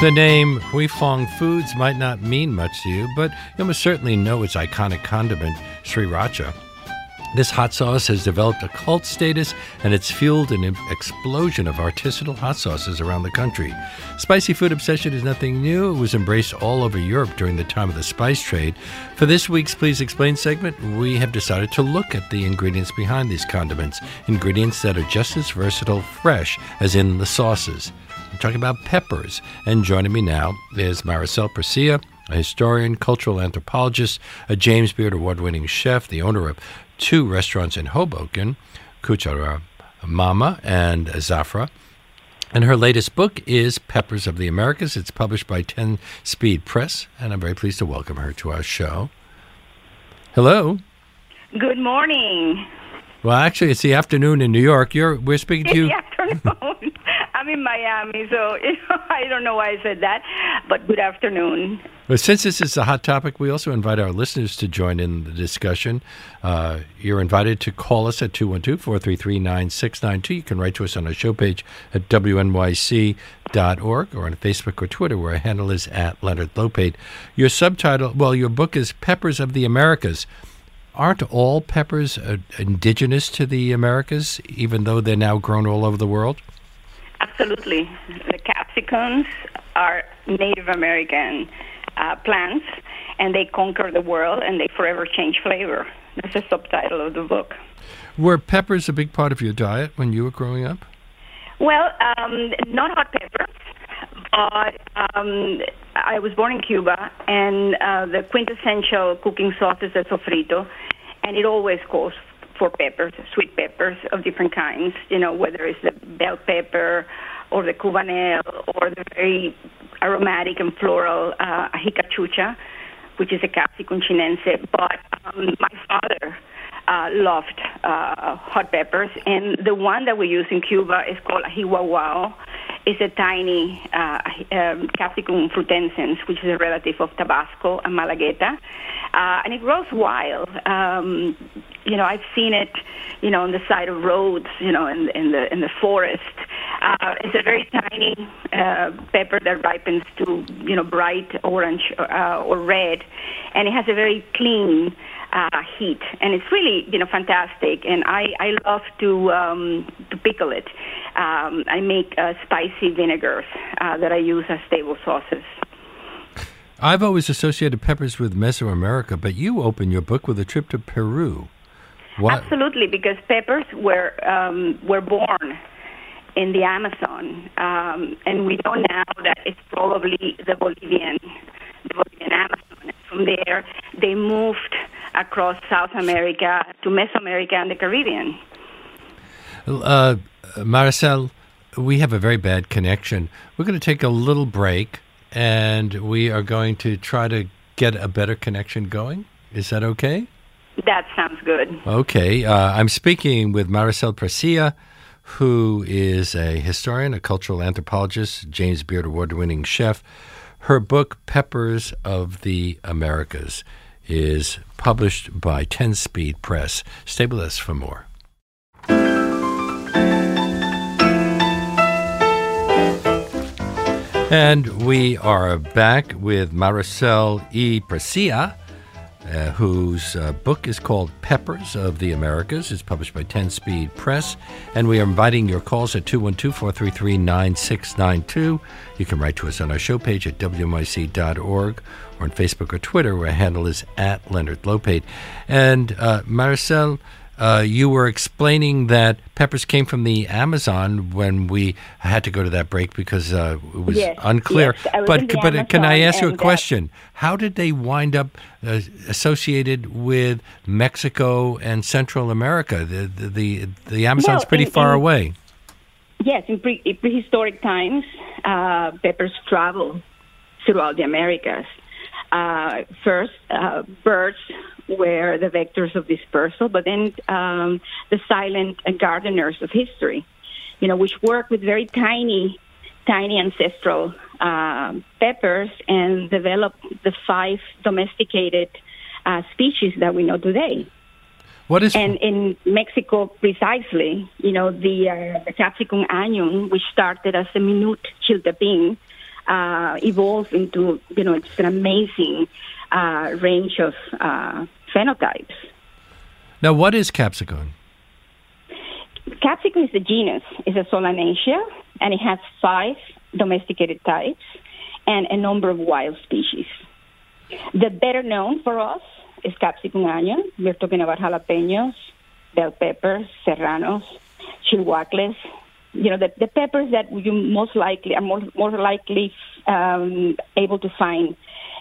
The name Huy Fong Foods might not mean much to you, but you must certainly know its iconic condiment, sriracha. This hot sauce has developed a cult status and it's fueled an explosion of artisanal hot sauces around the country. Spicy food obsession is nothing new. It was embraced all over Europe during the time of the spice trade. For this week's Please Explain segment, we have decided to look at the ingredients behind these condiments, ingredients that are just as versatile, fresh as in the sauces. Talking about peppers. And joining me now is Maricel Presilla, a historian, cultural anthropologist, a James Beard award winning chef, the owner of two restaurants in Hoboken, Kuchara Mama and Zafra. And her latest book is Peppers of the Americas. It's published by 10 Speed Press, and I'm very pleased to welcome her to our show. Hello. Good morning. Well, actually, it's the afternoon in New York. You're we're speaking to you. the afternoon. I'm in Miami, so I don't know why I said that, but good afternoon. But since this is a hot topic, we also invite our listeners to join in the discussion. Uh, you're invited to call us at 212 433 9692. You can write to us on our show page at wnyc.org or on Facebook or Twitter, where our handle is at Leonard Lopate. Your subtitle, well, your book is Peppers of the Americas. Aren't all peppers uh, indigenous to the Americas, even though they're now grown all over the world? Absolutely. The capsicums are Native American uh, plants, and they conquer the world and they forever change flavor. That's the subtitle of the book. Were peppers a big part of your diet when you were growing up? Well, um, not hot peppers, but um, I was born in Cuba, and uh, the quintessential cooking sauce is the sofrito, and it always calls for peppers, sweet peppers of different kinds. You know, whether it's the bell pepper or the cubanelle or the very aromatic and floral uh, ajicachucha, which is a capsicum chinense. But um, my father uh, loved uh, hot peppers, and the one that we use in Cuba is called ají guaguao. It's a tiny uh, um, Capsicum frutescens, which is a relative of Tabasco and Malagueta, uh, and it grows wild. Um, you know, I've seen it, you know, on the side of roads, you know, in, in the in the forest. Uh, it's a very tiny uh, pepper that ripens to, you know, bright orange uh, or red, and it has a very clean uh, heat, and it's really you know fantastic. And I I love to um, to pickle it. Um, I make uh, spicy vinegars uh, that I use as table sauces. I've always associated peppers with Mesoamerica, but you open your book with a trip to Peru. What? Absolutely, because peppers were um, were born in the Amazon, um, and we know now that it's probably the Bolivian, the Bolivian Amazon. From there, they moved across South America to Mesoamerica and the Caribbean. Uh, Maricel, we have a very bad connection. We're going to take a little break, and we are going to try to get a better connection going. Is that okay? That sounds good. Okay. Uh, I'm speaking with Maricel Presilla, who is a historian, a cultural anthropologist, James Beard Award winning chef. Her book, Peppers of the Americas, is published by 10 Speed Press. Stay with us for more. And we are back with Maricel E. Presilla, uh, whose uh, book is called Peppers of the Americas. It's published by 10 Speed Press. And we are inviting your calls at 212 433 9692. You can write to us on our show page at wnyc.org or on Facebook or Twitter, where our handle is at Leonard Lopate. And uh, Maricel, uh, you were explaining that peppers came from the Amazon when we had to go to that break because uh, it was yes, unclear. Yes, but but Amazon can I ask you a uh, question? How did they wind up uh, associated with Mexico and Central America? The the the, the Amazon's well, pretty in, far in, away. Yes, in, pre, in prehistoric times, uh, peppers traveled throughout the Americas. Uh, first, uh, birds were the vectors of dispersal, but then um, the silent gardeners of history, you know, which work with very tiny, tiny ancestral uh, peppers and develop the five domesticated uh, species that we know today. What is and in Mexico, precisely, you know, the, uh, the capsicum annuum, which started as a minute chiltepin, uh, evolve into, you know, just an amazing uh, range of uh, phenotypes. Now, what is capsicum? Capsicum is a genus. It's a Solanaceae, and it has five domesticated types and a number of wild species. The better known for us is capsicum annuum. We're talking about jalapenos, bell peppers, serranos, chihuahuas. You know, the, the peppers that you most likely are more, more likely um, able to find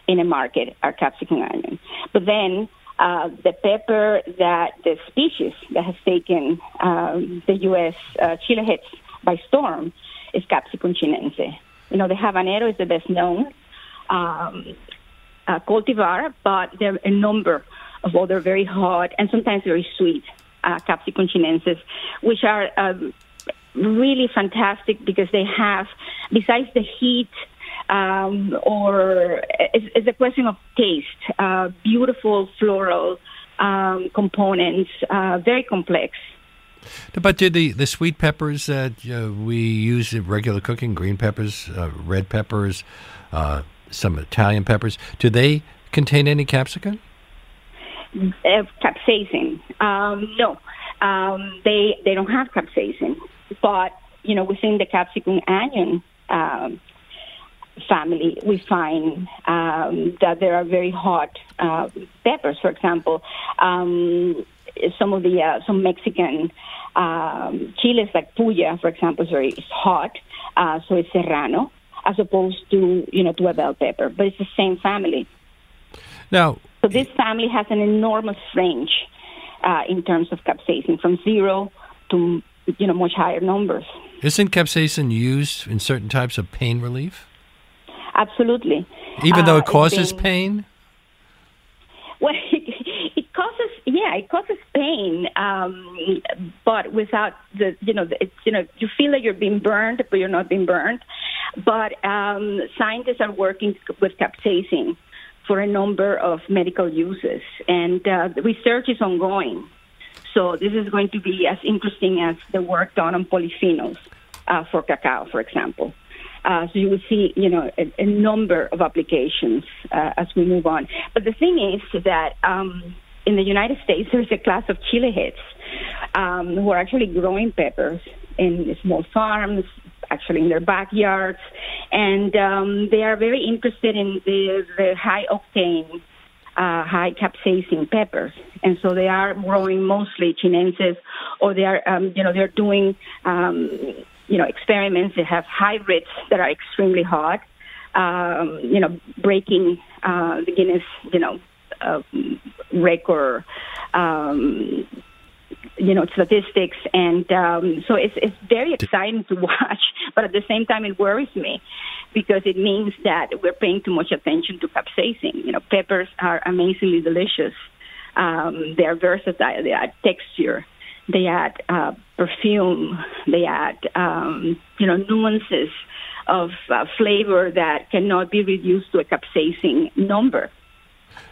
in a market are capsicum annuum. But then uh, the pepper that the species that has taken um, the U.S. Uh, chili heads by storm is Capsicum chinense. You know, the habanero is the best known um, uh, cultivar, but there are a number of other very hot and sometimes very sweet uh, Capsicum chinenses, which are um, really fantastic because they have, besides the heat, um, or it's, it's, a question of taste. Uh, beautiful floral um, components, uh, very complex. But do the, the sweet peppers that uh, we use in regular cooking, green peppers, uh, red peppers, uh, some Italian peppers, do they contain any capsicum? Uh, capsaicin. Um, no, um, they they don't have capsaicin, but you know within the capsicum annuum um, family, we find um, that there are very hot uh, peppers. For example, um, some of the uh, some Mexican um, chiles like puya, for example, is very hot, uh, so it's serrano, as opposed to you know to a bell pepper, but it's the same family. Now, so this family has an enormous range uh, in terms of capsaicin, from zero to you know much higher numbers. Isn't capsaicin used in certain types of pain relief? Absolutely. Even though it uh, causes been, pain? Well, it, it, causes, yeah, it causes pain, um, but without the, you know, it's, you know, you feel like you're being burned, but you're not being burned. But um, scientists are working with capsaicin for a number of medical uses, and uh, the research is ongoing. So this is going to be as interesting as the work done on polyphenols uh, for cacao, for example. Uh, so you will see, you know, a, a number of applications uh, as we move on. But the thing is that um, in the United States, there's a class of chili heads um, who are actually growing peppers in small farms, actually in their backyards, and um, they are very interested in the, the high octane. Uh, high capsaicin peppers, and so they are growing mostly chinenses, or they are, um, you know, they're doing um, you know, experiments. They have hybrids that are extremely hot, um, you know, breaking uh, the Guinness, you know, uh, record, um, you know, statistics. And um, so it's, it's very exciting to watch, but at the same time, it worries me because it means that we're paying too much attention to capsaicin. You know, peppers are amazingly delicious. Um, they are versatile. They add texture. They add uh, perfume. They add, um, you know, nuances of uh, flavor that cannot be reduced to a capsaicin number.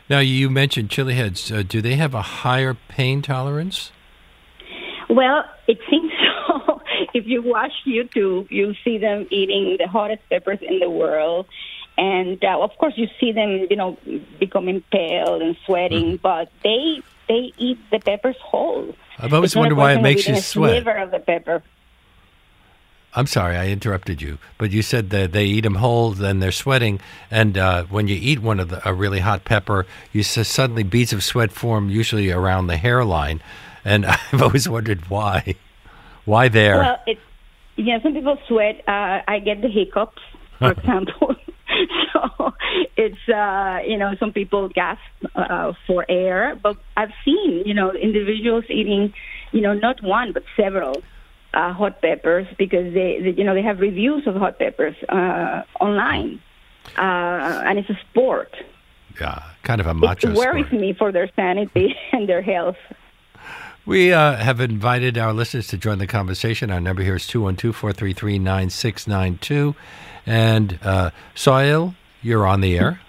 Now, you mentioned chili heads. Uh, do they have a higher pain tolerance? Well, it seems so. if you watch YouTube, you see them eating the hottest peppers in the world. And uh, of course, you see them, you know, becoming pale and sweating, mm-hmm. but they they eat the peppers whole. I've always wondered why it makes you sweat. Of the pepper. I'm sorry, I interrupted you, but you said that they eat them whole, then they're sweating, and uh, when you eat one of the, a really hot pepper, you suddenly beads of sweat form, usually around the hairline, and I've always wondered why. Why there? Well, it's yeah. Some people sweat. Uh, I get the hiccups, for example. so it's uh, you know some people gasp uh, for air, but I've seen you know individuals eating you know not one but several uh, hot peppers because they, they you know they have reviews of hot peppers uh, online, uh, and it's a sport. Yeah, kind of a macho. It worries sport. me for their sanity and their health. We uh, have invited our listeners to join the conversation. Our number here is 212 433 9692. And uh, Soil, you're on the air.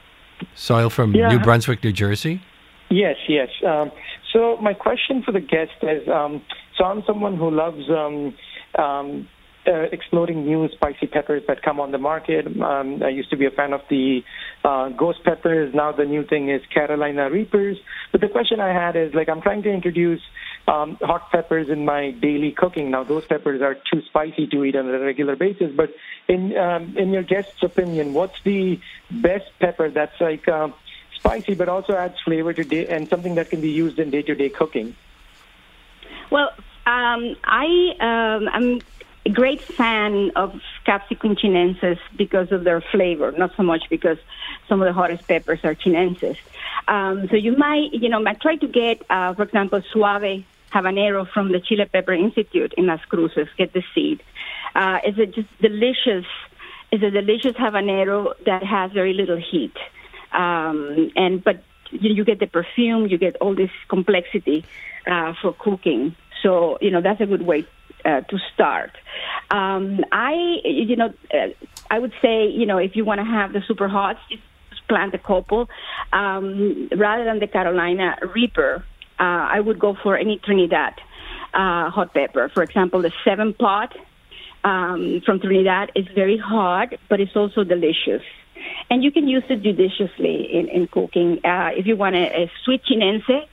Soil from yeah. New Brunswick, New Jersey. Yes, yes. Um, so my question for the guest is: um, so I'm someone who loves um, um, uh, exploding new spicy peppers that come on the market. Um, I used to be a fan of the uh, ghost peppers. Now the new thing is Carolina Reapers. But the question I had is like I'm trying to introduce um, hot peppers in my daily cooking. Now those peppers are too spicy to eat on a regular basis. But in um, in your guest's opinion, what's the best pepper that's like um, spicy but also adds flavor to day and something that can be used in day-to-day cooking? Well, um, I um, I'm a great fan of capsicum chinensis because of their flavor, not so much because some of the hottest peppers are chinensis. Um, so you might, you know, might try to get, uh, for example, suave habanero from the Chile Pepper Institute in Las Cruces. Get the seed. Uh, it's a just delicious. It's a delicious habanero that has very little heat, um, and but you, you get the perfume, you get all this complexity uh, for cooking. So you know that's a good way uh, to start. Um, I, you know, uh, I would say, you know, if you want to have the super hot, just plant a couple. Um, rather than the Carolina Reaper, uh, I would go for any Trinidad uh, hot pepper. For example, the seven pot um, from Trinidad is very hot, but it's also delicious. And you can use it judiciously in, in cooking. Uh, if you want a, a sweet chinense,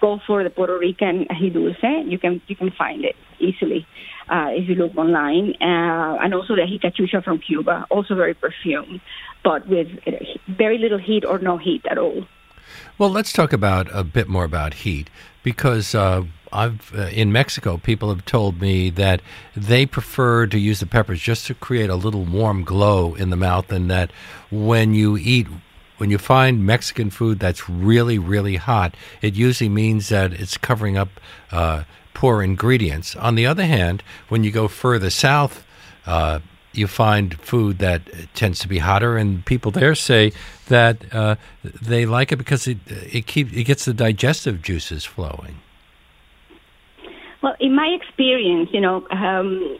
go for the Puerto Rican ají. You can you can find it easily uh, if you look online, uh, and also the ají from Cuba, also very perfumed, but with very little heat or no heat at all. Well, let's talk about a bit more about heat because uh, I've uh, in Mexico, people have told me that they prefer to use the peppers just to create a little warm glow in the mouth, and that when you eat when you find Mexican food that's really, really hot, it usually means that it's covering up uh, poor ingredients. On the other hand, when you go further south, uh, you find food that tends to be hotter, and people there say that uh, they like it because it it keeps it gets the digestive juices flowing. Well, in my experience, you know, um,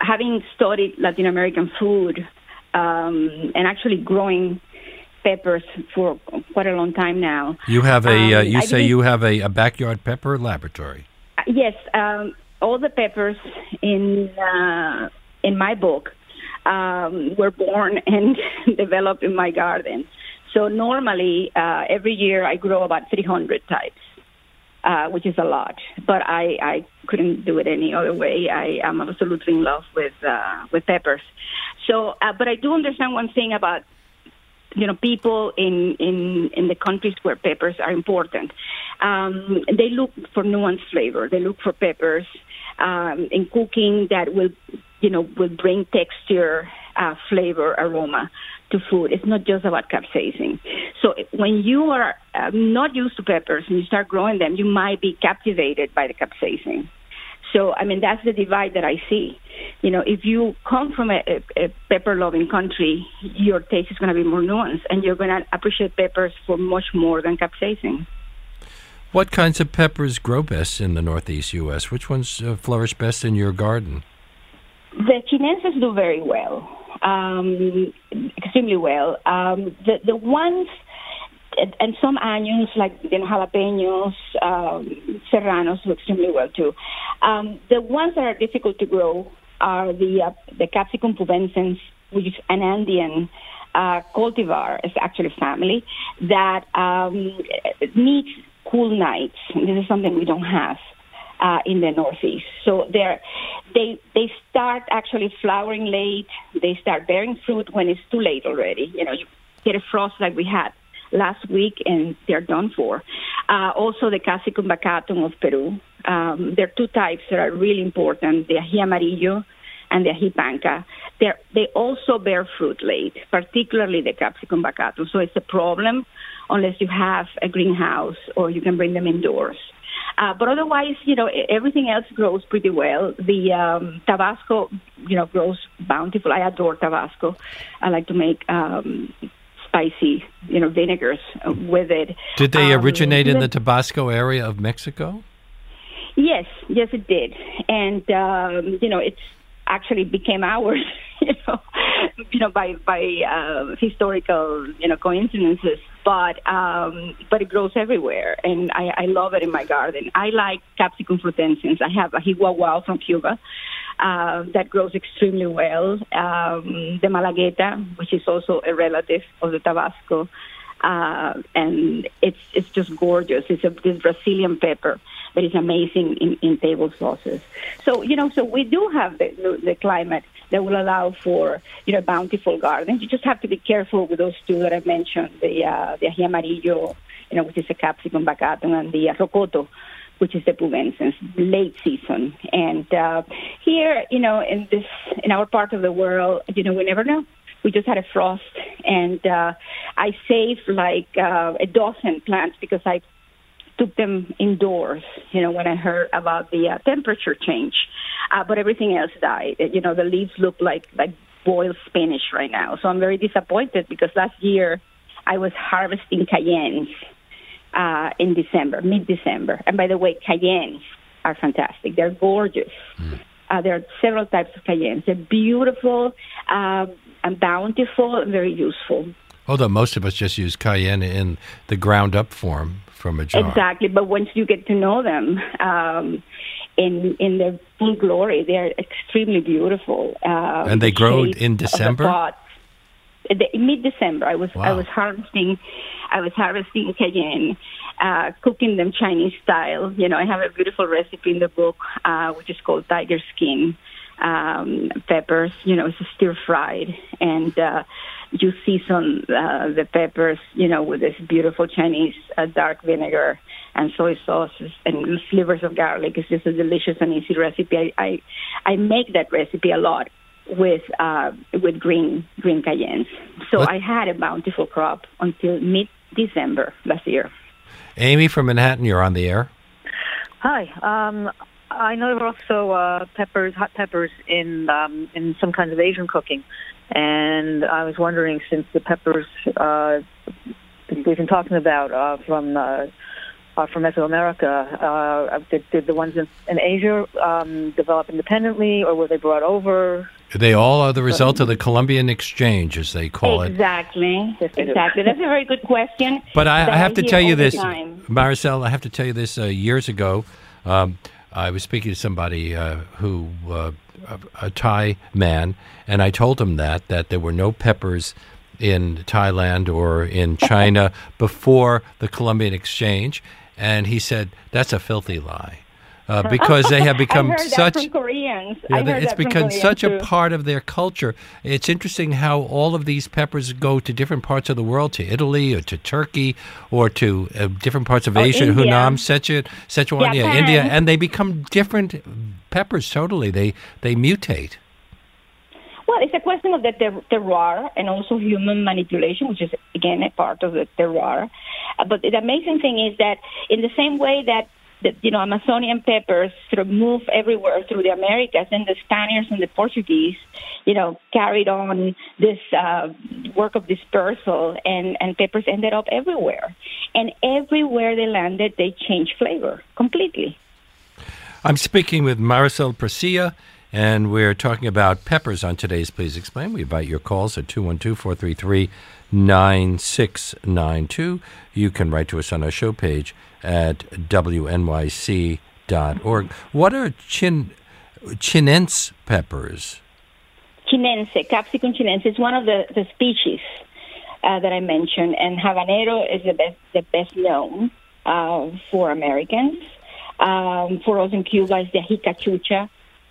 having studied Latin American food um, and actually growing peppers for quite a long time now. You have a, uh, um, uh, you I say you have a, a, backyard pepper laboratory. Uh, yes, um, all the peppers in uh, in my book um, were born and developed in my garden. So normally, uh, every year I grow about 300 types. Uh, which is a lot. But I, I couldn't do it any other way. I am absolutely in love with uh, with peppers. So, uh, but I do understand one thing about you know people in in in the countries where peppers are important. Um, they look for nuanced flavor. They look for peppers um, in cooking that will you know will bring texture, uh, flavor, aroma to food. It's not just about capsaicin. So when you are uh, not used to peppers and you start growing them, you might be captivated by the capsaicin. So, I mean, that's the divide that I see. You know, if you come from a, a, a pepper loving country, your taste is going to be more nuanced and you're going to appreciate peppers for much more than capsaicin. What kinds of peppers grow best in the Northeast U.S.? Which ones uh, flourish best in your garden? The chinenses do very well, um, extremely well. Um, the, the ones and some annuums like you know, jalapenos, um, serranos do extremely well too. Um, the ones that are difficult to grow are the uh, the capsicum pubescens, which is an Andean uh, cultivar, it's actually family that um, needs cool nights. This is something we don't have. Uh, in the Northeast, so they they they start actually flowering late. They start bearing fruit when it's too late already. You know, you get a frost like we had last week, and they're done for. Uh, also, the Capsicum baccatum of Peru. Um, there are two types that are really important: the ají amarillo and the ají panca. They're, they also bear fruit late, particularly the Capsicum baccatum. So it's a problem unless you have a greenhouse or you can bring them indoors. Uh, but otherwise, you know, everything else grows pretty well. The um, Tabasco, you know, grows bountiful. I adore Tabasco. I like to make um, spicy, you know, vinegars with it. Did they um, originate in the Tabasco area of Mexico? Yes, yes, it did, and um, you know, it's actually became ours, you know, you know, by by uh, historical, you know, coincidences. But um, but it grows everywhere, and I, I love it in my garden. I like Capsicum frutescens. I have a Chihuahua from Cuba, uh, that grows extremely well. Um, the Malagueta, which is also a relative of the Tabasco. Uh, and it's it's just gorgeous. It's a this Brazilian pepper that is amazing in, in table sauces. So you know, so we do have the, the climate that will allow for you know bountiful gardens. You just have to be careful with those two that I mentioned: the uh, the ají amarillo, you know, which is a capsicum baccatum, and the uh, rocoto, which is the pubescens, late season. And uh, here, you know, in this in our part of the world, you know, we never know we just had a frost, and uh, I saved like uh, a dozen plants because I took them indoors. You know, when I heard about the uh, temperature change, uh, but everything else died. You know, the leaves look like like boiled spinach right now. So I'm very disappointed because last year I was harvesting cayennes uh, in December, mid-December. And by the way, cayennes are fantastic. They're gorgeous. Mm. Uh, there are several types of cayennes. They're beautiful. Um, and bountiful and very useful. Although most of us just use cayenne in the ground up form from a jar. Exactly, but once you get to know them um, in in their full glory, they're extremely beautiful. Uh, and they grow in December. Mid December, I was wow. I was harvesting, I was harvesting cayenne, uh, cooking them Chinese style. You know, I have a beautiful recipe in the book, uh, which is called tiger skin um, peppers. You know, it's stir fried, and uh, you season uh, the peppers. You know, with this beautiful Chinese uh, dark vinegar and soy sauces and slivers of garlic. It's just a delicious and easy recipe. I I, I make that recipe a lot with uh, with green green cayennes. So what? I had a bountiful crop until mid December last year. Amy from Manhattan, you're on the air. Hi. Um, I know there are also uh, peppers, hot peppers in um, in some kinds of Asian cooking, and I was wondering since the peppers uh, we've been talking about uh, from uh, uh, from Mesoamerica, uh, did, did the ones in, in Asia um, develop independently, or were they brought over? They all are the result of the Columbian Exchange, as they call exactly. it. Exactly. Exactly. That's a very good question. But I, I have to tell you this, Maricel. I have to tell you this. Uh, years ago, um, I was speaking to somebody uh, who, uh, a, a Thai man, and I told him that that there were no peppers in Thailand or in China before the Columbian Exchange, and he said that's a filthy lie uh, because they have become such Koreans. Yeah, it's become such too. a part of their culture. It's interesting how all of these peppers go to different parts of the world, to Italy or to Turkey or to uh, different parts of Asia, India. Hunan, Sichuan, Sichuan yeah, India, and they become different peppers totally. They they mutate. Well, it's a question of the ter- terroir and also human manipulation, which is again a part of the terroir. Uh, but the amazing thing is that in the same way that the, you know, Amazonian peppers sort of move everywhere through the Americas, and the Spaniards and the Portuguese, you know, carried on this uh, work of dispersal, and, and peppers ended up everywhere. And everywhere they landed, they changed flavor completely. I'm speaking with Maricel Presilla, and we're talking about peppers on today's Please Explain. We invite your calls at 212 433 9692. You can write to us on our show page at wnyc.org. What are chin, chinense peppers? Chinense, Capsicum chinense, is one of the, the species uh, that I mentioned, and habanero is the best, the best known uh, for Americans. Um, for us in Cuba, it's the jicachucha.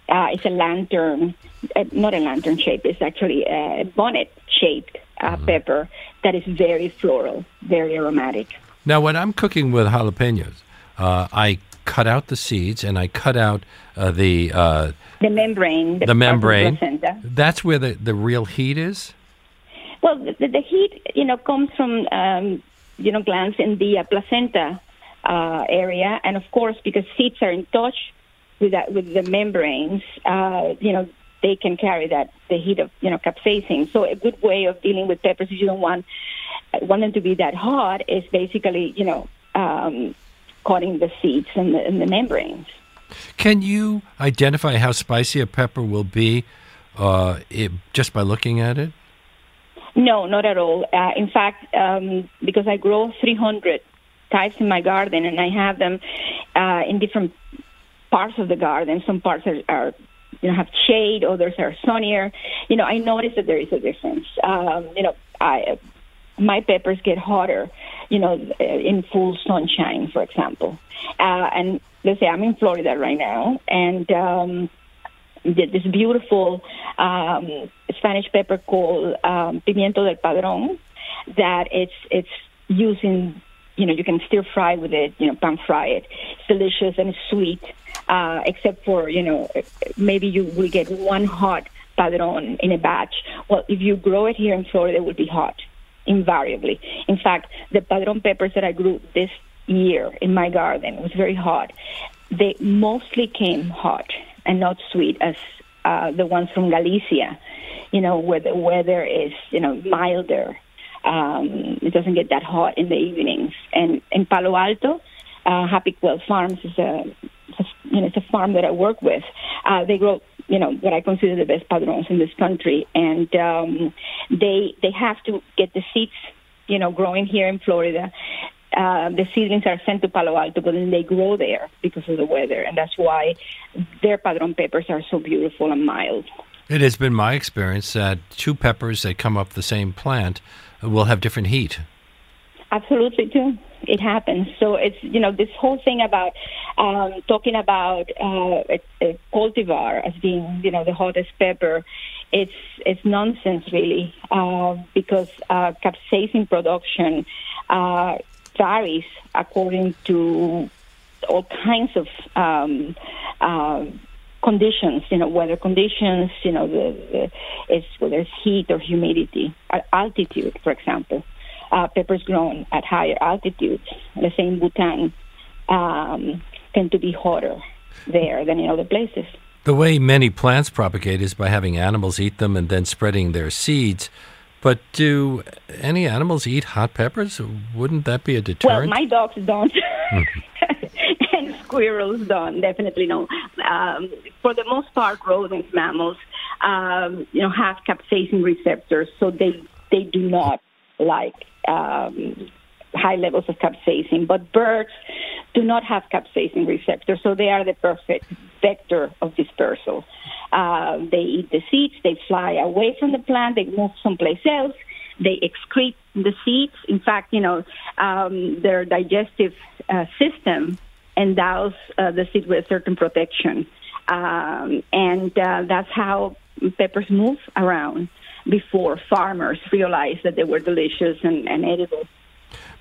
Uh, it's a lantern, uh, not a lantern shape, it's actually a bonnet shaped uh, mm-hmm. pepper that is very floral, very aromatic. Now, when I'm cooking with jalapenos, uh, I cut out the seeds and I cut out uh, the uh, the membrane. The, the membrane. That's where the, the real heat is. Well, the, the heat, you know, comes from um, you know glands in the uh, placenta uh, area, and of course, because seeds are in touch with that with the membranes, uh, you know, they can carry that the heat of you know capsaicin. So a good way of dealing with peppers if you don't want want them to be that hot is basically, you know, um, cutting the seeds and the, and the, membranes. Can you identify how spicy a pepper will be uh, it, just by looking at it? No, not at all. Uh, in fact, um, because I grow 300 types in my garden and I have them uh, in different parts of the garden. Some parts are, are you know have shade, others are sunnier. You know, I noticed that there is a difference. Um, you know, I my peppers get hotter, you know, in full sunshine, for example. Uh, and let's say I'm in Florida right now, and um, this beautiful um, Spanish pepper called um, pimiento del padrón that it's it's using you know you can stir fry with it you know pan fry it it's delicious and it's sweet uh, except for you know maybe you will get one hot padron in a batch well if you grow it here in Florida it will be hot invariably in fact the padron peppers that I grew this year in my garden was very hot they mostly came hot and not sweet as uh, the ones from Galicia, you know, where the weather is, you know, milder. Um, it doesn't get that hot in the evenings. And in Palo Alto, uh, Happy Quail Farms is a, you know, it's a farm that I work with. Uh, they grow, you know, what I consider the best padrones in this country, and um, they they have to get the seeds, you know, growing here in Florida uh, the seedlings are sent to Palo Alto, but then they grow there because of the weather, and that's why their padron peppers are so beautiful and mild. It has been my experience that two peppers that come up the same plant will have different heat. Absolutely, too. It happens. So it's you know this whole thing about um, talking about uh, a, a cultivar as being you know the hottest pepper. It's it's nonsense really uh, because uh, capsaicin production uh, varies according to all kinds of um, uh, conditions, you know, weather conditions, you know, the, the, it's, whether it's heat or humidity, altitude, for example. Uh, peppers grown at higher altitudes, let's say in Bhutan, um, tend to be hotter there than in other places. The way many plants propagate is by having animals eat them and then spreading their seeds. But do any animals eat hot peppers? Wouldn't that be a deterrent? Well, my dogs don't. and squirrels don't. Definitely no. Um, for the most part, rodents, mammals, um, you know, have capsaicin receptors, so they they do not like um, high levels of capsaicin. But birds do not have capsaicin receptors, so they are the perfect vector of dispersal. Uh, they eat the seeds, they fly away from the plant, they move someplace else, they excrete the seeds. In fact, you know, um, their digestive uh, system endows uh, the seed with certain protection. Um, and uh, that's how peppers move around before farmers realized that they were delicious and, and edible.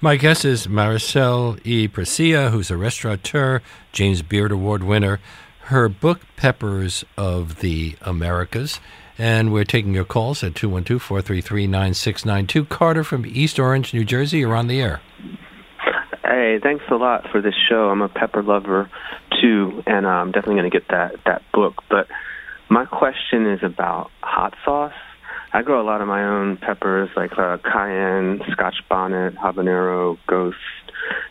My guest is Maricel E. Presilla, who's a restaurateur, James Beard Award winner her book, Peppers of the Americas. And we're taking your calls at 212 433 9692. Carter from East Orange, New Jersey, you're on the air. Hey, thanks a lot for this show. I'm a pepper lover too, and I'm definitely going to get that, that book. But my question is about hot sauce. I grow a lot of my own peppers like uh, cayenne, scotch bonnet, habanero, ghost,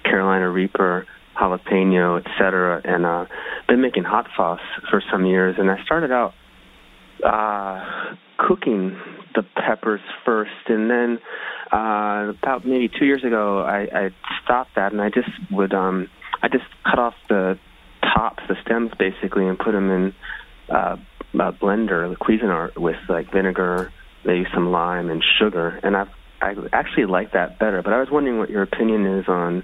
Carolina Reaper jalapeno, etc. And uh, been making hot sauce for some years. And I started out uh, cooking the peppers first, and then uh, about maybe two years ago, I, I stopped that, and I just would um, I just cut off the tops, the stems, basically, and put them in uh, a blender, the Cuisinart, with like vinegar, maybe some lime and sugar, and I I actually like that better. But I was wondering what your opinion is on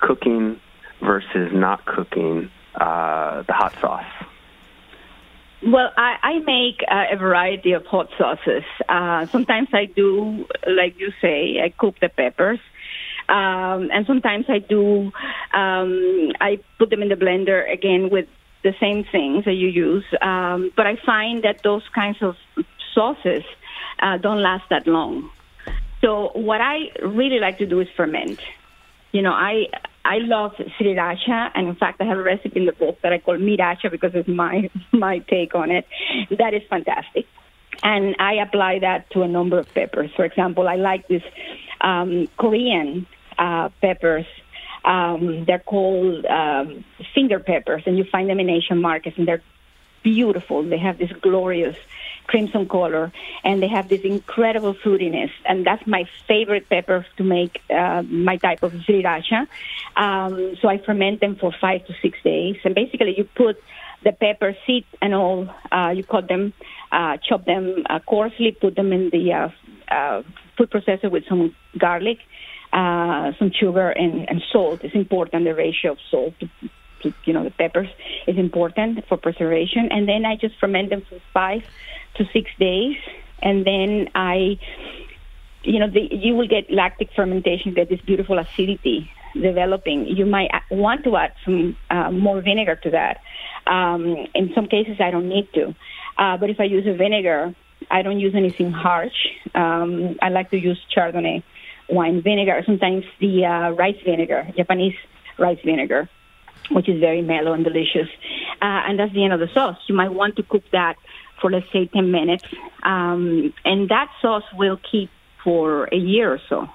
cooking versus not cooking uh, the hot sauce? Well, I, I make uh, a variety of hot sauces. Uh, sometimes I do, like you say, I cook the peppers. Um, and sometimes I do, um, I put them in the blender again with the same things that you use. Um, but I find that those kinds of sauces uh, don't last that long. So what I really like to do is ferment. You know, I I love sriracha, and in fact, I have a recipe in the book that I call miracha because it's my my take on it. That is fantastic, and I apply that to a number of peppers. For example, I like this um, Korean uh, peppers. Um, they're called um, finger peppers, and you find them in Asian markets, and they're beautiful. They have this glorious crimson color, and they have this incredible fruitiness. And that's my favorite pepper to make uh, my type of sriracha. Um, so I ferment them for five to six days, and basically you put the pepper seeds and all. Uh, you cut them, uh, chop them uh, coarsely, put them in the uh, uh, food processor with some garlic, uh, some sugar, and, and salt. It's important the ratio of salt to, to you know the peppers is important for preservation. And then I just ferment them for five to six days, and then I you know, the, you will get lactic fermentation, get this beautiful acidity developing. You might want to add some uh, more vinegar to that. Um, in some cases, I don't need to. Uh, but if I use a vinegar, I don't use anything harsh. Um, I like to use Chardonnay wine vinegar, sometimes the uh, rice vinegar, Japanese rice vinegar, which is very mellow and delicious. Uh, and that's the end of the sauce. You might want to cook that for, let's say, 10 minutes. Um, and that sauce will keep for a year or so.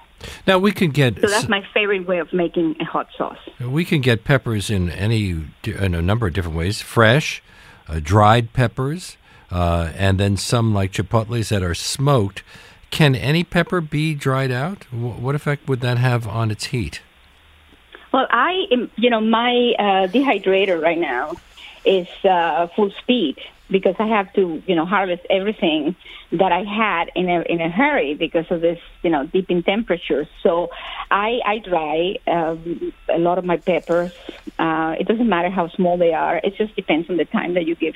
Now we can get. So that's my favorite way of making a hot sauce. We can get peppers in any in a number of different ways: fresh, uh, dried peppers, uh, and then some like chipotles that are smoked. Can any pepper be dried out? What effect would that have on its heat? Well, I, am, you know, my uh, dehydrator right now is uh, full speed because I have to, you know, harvest everything that I had in a in a hurry because of this, you know, dipping temperatures. So I I dry um, a lot of my peppers. Uh, it doesn't matter how small they are. It just depends on the time that you give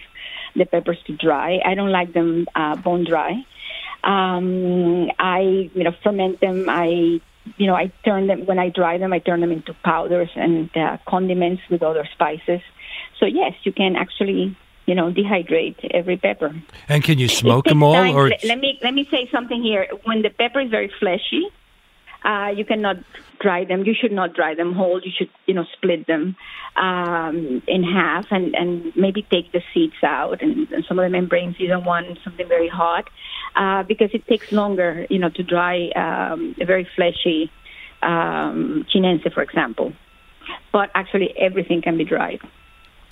the peppers to dry. I don't like them uh, bone dry. Um, I you know ferment them. I you know I turn them when I dry them. I turn them into powders and uh, condiments with other spices. So yes, you can actually you know, dehydrate every pepper. And can you smoke them all? Time. Or let me let me say something here. When the pepper is very fleshy, uh, you cannot dry them. You should not dry them whole. You should, you know, split them um, in half and, and maybe take the seeds out and, and some of the membranes. You don't want something very hot uh, because it takes longer, you know, to dry um, a very fleshy um, chinense, for example. But actually, everything can be dried.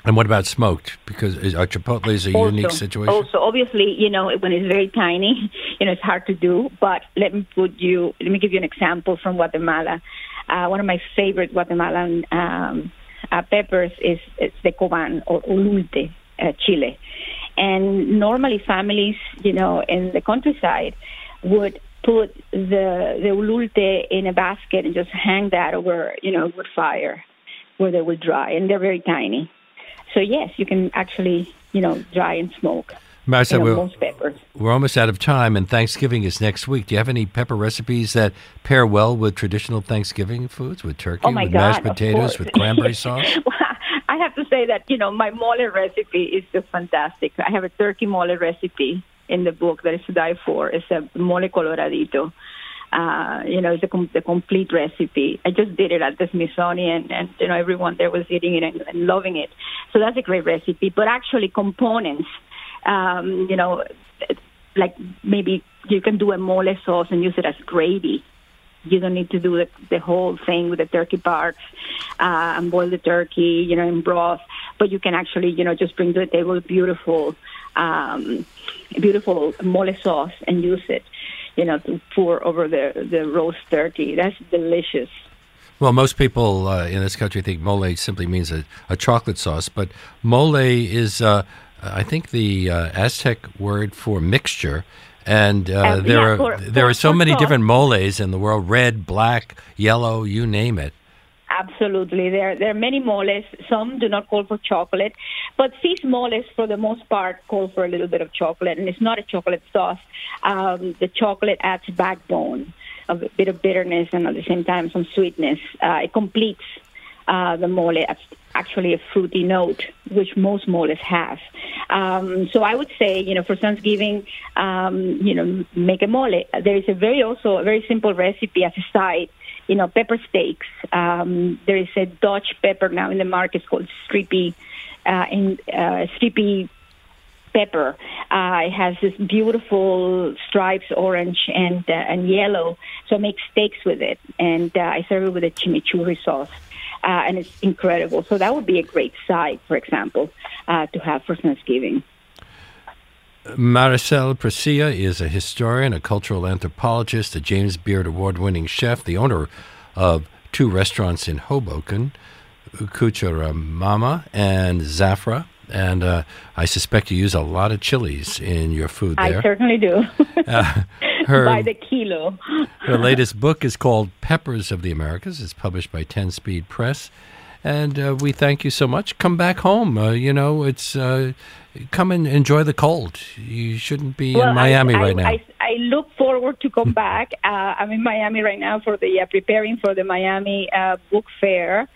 And what about smoked? Because are is a also, unique situation? Also, obviously, you know, when it's very tiny, you know, it's hard to do. But let me put you, let me give you an example from Guatemala. Uh, one of my favorite Guatemalan um, uh, peppers is, the coban or ululte uh, chile. And normally, families, you know, in the countryside would put the the ululte in a basket and just hang that over, you know, a wood fire where they would dry, and they're very tiny. So yes, you can actually, you know, dry and smoke. Marcia, you know, we're, most peppers. we're almost out of time, and Thanksgiving is next week. Do you have any pepper recipes that pair well with traditional Thanksgiving foods, with turkey, oh with God, mashed potatoes, with cranberry sauce? well, I have to say that you know my mole recipe is just fantastic. I have a turkey mole recipe in the book that is to die for. It's a mole coloradito uh, you know, the, com- the complete recipe. I just did it at the Smithsonian, and you know, everyone there was eating it and, and loving it. So that's a great recipe. But actually, components, um, you know, like maybe you can do a mole sauce and use it as gravy. You don't need to do the, the whole thing with the turkey parts uh, and boil the turkey, you know, in broth. But you can actually, you know, just bring to the table beautiful, um, beautiful mole sauce and use it you know, to pour over the, the roast turkey. That's delicious. Well, most people uh, in this country think mole simply means a, a chocolate sauce, but mole is, uh, I think, the uh, Aztec word for mixture. And uh, there yeah, are for, there for, are so many sauce. different moles in the world: red, black, yellow, you name it. Absolutely. There, there are many moles. Some do not call for chocolate, but these moles, for the most part, call for a little bit of chocolate, and it's not a chocolate sauce. Um, the chocolate adds backbone, a bit of bitterness, and at the same time some sweetness. Uh, it completes uh, the mole. Actually, a fruity note, which most moles have. Um, so I would say, you know, for Thanksgiving, um, you know, make a mole. There is a very also a very simple recipe as a side you know, pepper steaks. Um, there is a Dutch pepper now in the market called Strippy, uh, in uh, Strippy pepper. Uh, it has this beautiful stripes, orange and uh, and yellow. So I make steaks with it, and uh, I serve it with a chimichurri sauce. Uh, and it's incredible. So that would be a great side, for example, uh, to have for Thanksgiving. Maricel Presilla is a historian, a cultural anthropologist, a James Beard Award winning chef, the owner of two restaurants in Hoboken, Cucharamama and Zafra. and uh, I suspect you use a lot of chilies in your food there. I certainly do. uh, her, By the kilo. her latest book is called Peppers of the Americas. It's published by Ten Speed Press. And uh, we thank you so much. Come back home. Uh, you know, it's uh, come and enjoy the cold. You shouldn't be well, in Miami I, right I, now. I, I, look forward to come back. Uh, I'm in Miami right now for the uh, preparing for the Miami uh, book fair.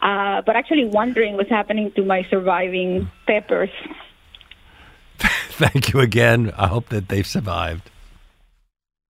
but actually wondering what's happening to my surviving peppers. Thank you again. I hope that they've survived.